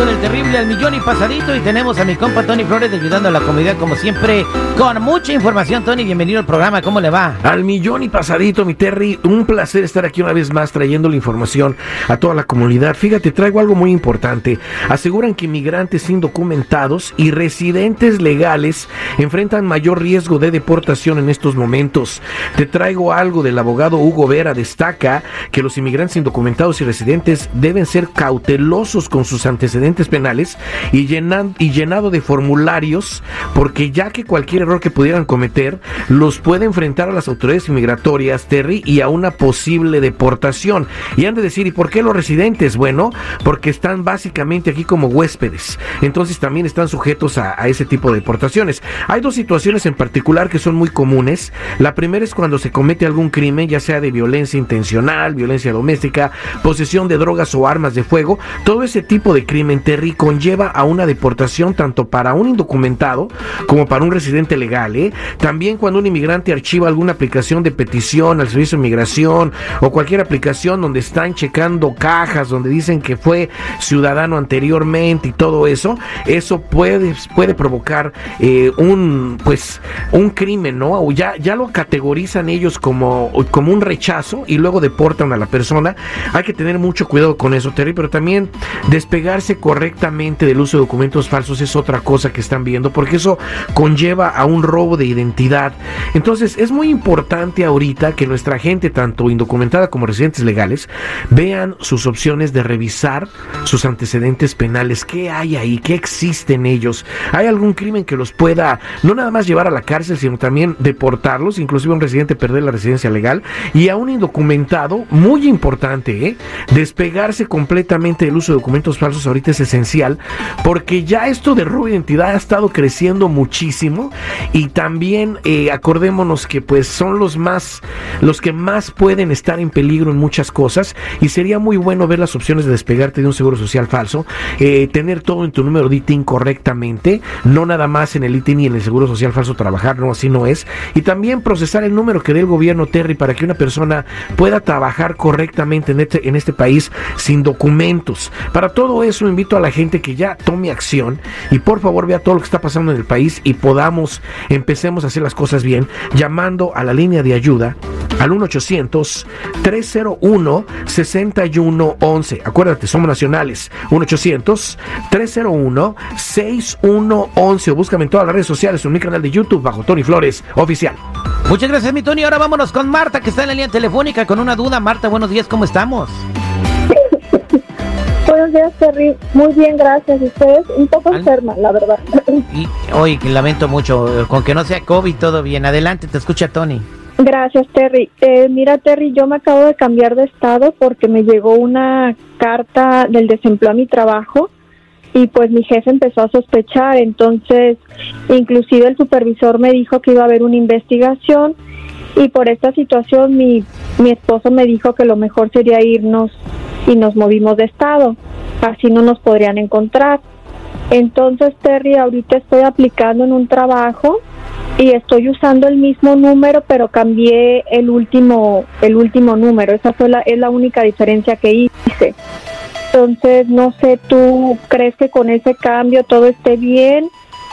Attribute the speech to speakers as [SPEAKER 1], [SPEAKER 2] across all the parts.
[SPEAKER 1] con el terrible al millón y pasadito y tenemos a mi compa Tony Flores ayudando a la comunidad como siempre con mucha información. Tony, bienvenido al programa, ¿cómo le va?
[SPEAKER 2] Al millón y pasadito, mi Terry, un placer estar aquí una vez más trayendo la información a toda la comunidad. Fíjate, traigo algo muy importante. Aseguran que inmigrantes indocumentados y residentes legales enfrentan mayor riesgo de deportación en estos momentos. Te traigo algo del abogado Hugo Vera, destaca que los inmigrantes indocumentados y residentes deben ser cautelosos con sus antecedentes penales y, llenan, y llenado de formularios, porque ya que cualquier error que pudieran cometer los puede enfrentar a las autoridades inmigratorias, Terry, y a una posible deportación. Y han de decir, ¿y por qué los residentes? Bueno, porque están básicamente aquí como huéspedes. Entonces también están sujetos a, a ese tipo de deportaciones. Hay dos situaciones en particular que son muy comunes. La primera es cuando se comete algún crimen, ya sea de violencia intencional, violencia doméstica, posesión de drogas o armas de fuego, todo ese tipo de crimen, Terry, conlleva a una deportación tanto para un indocumentado como para un residente legal. ¿eh? También cuando un inmigrante archiva alguna aplicación de petición al Servicio de Migración o cualquier aplicación donde están checando cajas, donde dicen que fue ciudadano anteriormente y todo eso, eso puede, puede provocar eh, un, pues, un crimen, ¿no? O ya, ya lo categorizan ellos como, como un rechazo y luego deportan a la persona. Hay que tener mucho cuidado con eso, Terry, pero también despegarse correctamente del uso de documentos falsos es otra cosa que están viendo, porque eso conlleva a un robo de identidad. Entonces, es muy importante ahorita que nuestra gente, tanto indocumentada como residentes legales, vean sus opciones de revisar sus antecedentes penales. ¿Qué hay ahí? ¿Qué existe en ellos? ¿Hay algún crimen que los pueda no nada más llevar a la cárcel, sino también deportarlos, inclusive un residente perder la residencia legal y a un indocumentado, muy importante, ¿eh? despegarse completamente del uso de documentos falsos ahorita es esencial, porque ya esto de robo de identidad ha estado creciendo muchísimo y también eh, acordémonos que pues son los más, los que más pueden estar en peligro en muchas cosas y sería muy bueno ver las opciones de despegarte de un seguro social falso, eh, tener todo en tu número de ITIN correctamente, no nada más en el ITIN y en el seguro social falso trabajar, no, así no es, y también procesar el número que dé el gobierno Terry para que una persona pueda trabajar correctamente en este, en este país sin documentos. Para todo eso invito a la gente que ya tome acción y por favor vea todo lo que está pasando en el país y podamos, empecemos a hacer las cosas bien, llamando a la línea de ayuda al 1-800-301-6111. Acuérdate, somos nacionales. 1-800-301-6111. O búscame en todas las redes sociales, en mi canal de YouTube, bajo Tony Flores Oficial.
[SPEAKER 1] Muchas gracias, mi Tony. Ahora vámonos con Marta, que está en la línea telefónica con una duda. Marta, buenos días, ¿cómo estamos?
[SPEAKER 3] Buenos días, Terry. Muy bien, gracias. Ustedes un poco enferma, la verdad.
[SPEAKER 1] Y hoy lamento mucho, con que no sea COVID, todo bien. Adelante, te escucha Tony.
[SPEAKER 3] Gracias, Terry. Eh, mira, Terry, yo me acabo de cambiar de estado porque me llegó una carta del desempleo a mi trabajo y pues mi jefe empezó a sospechar. Entonces, inclusive el supervisor me dijo que iba a haber una investigación y por esta situación mi, mi esposo me dijo que lo mejor sería irnos y nos movimos de estado. Así no nos podrían encontrar. Entonces, Terry, ahorita estoy aplicando en un trabajo y estoy usando el mismo número, pero cambié el último el último número. Esa fue la, es la única diferencia que hice. Entonces, no sé, ¿tú crees que con ese cambio todo esté bien?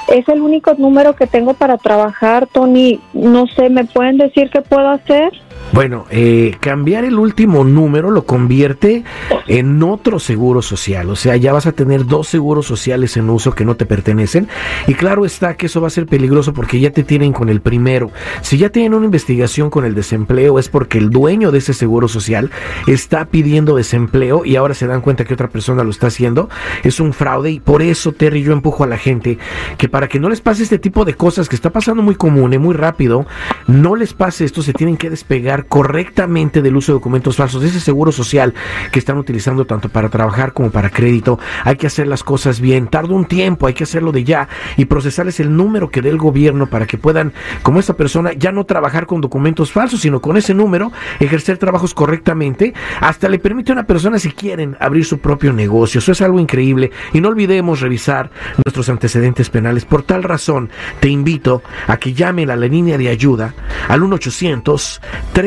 [SPEAKER 3] Es el único número que tengo para trabajar, Tony. No sé, ¿me pueden decir qué puedo hacer?
[SPEAKER 2] Bueno, eh, cambiar el último número lo convierte en otro seguro social. O sea, ya vas a tener dos seguros sociales en uso que no te pertenecen. Y claro está que eso va a ser peligroso porque ya te tienen con el primero. Si ya tienen una investigación con el desempleo es porque el dueño de ese seguro social está pidiendo desempleo y ahora se dan cuenta que otra persona lo está haciendo. Es un fraude y por eso, Terry, yo empujo a la gente que para que no les pase este tipo de cosas que está pasando muy común y muy rápido, no les pase esto, se tienen que despegar correctamente del uso de documentos falsos, ese seguro social que están utilizando tanto para trabajar como para crédito. Hay que hacer las cosas bien, tarda un tiempo, hay que hacerlo de ya y procesarles el número que dé el gobierno para que puedan, como esta persona, ya no trabajar con documentos falsos, sino con ese número, ejercer trabajos correctamente. Hasta le permite a una persona, si quieren, abrir su propio negocio. Eso es algo increíble. Y no olvidemos revisar nuestros antecedentes penales. Por tal razón, te invito a que llamen a la línea de ayuda al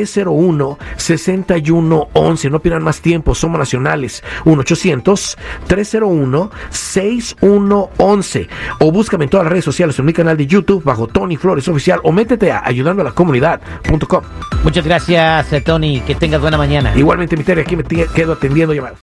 [SPEAKER 2] 1-800-301-6111. No pierdan más tiempo, somos nacionales. 1-800-301-6111. O búscame en todas las redes sociales, en mi canal de YouTube bajo Tony Flores Oficial o métete a ayudando a la comunidad.com.
[SPEAKER 1] Muchas gracias, eh, Tony. Que tengas buena mañana.
[SPEAKER 2] Igualmente, mi Terry, aquí me quedo atendiendo llamadas.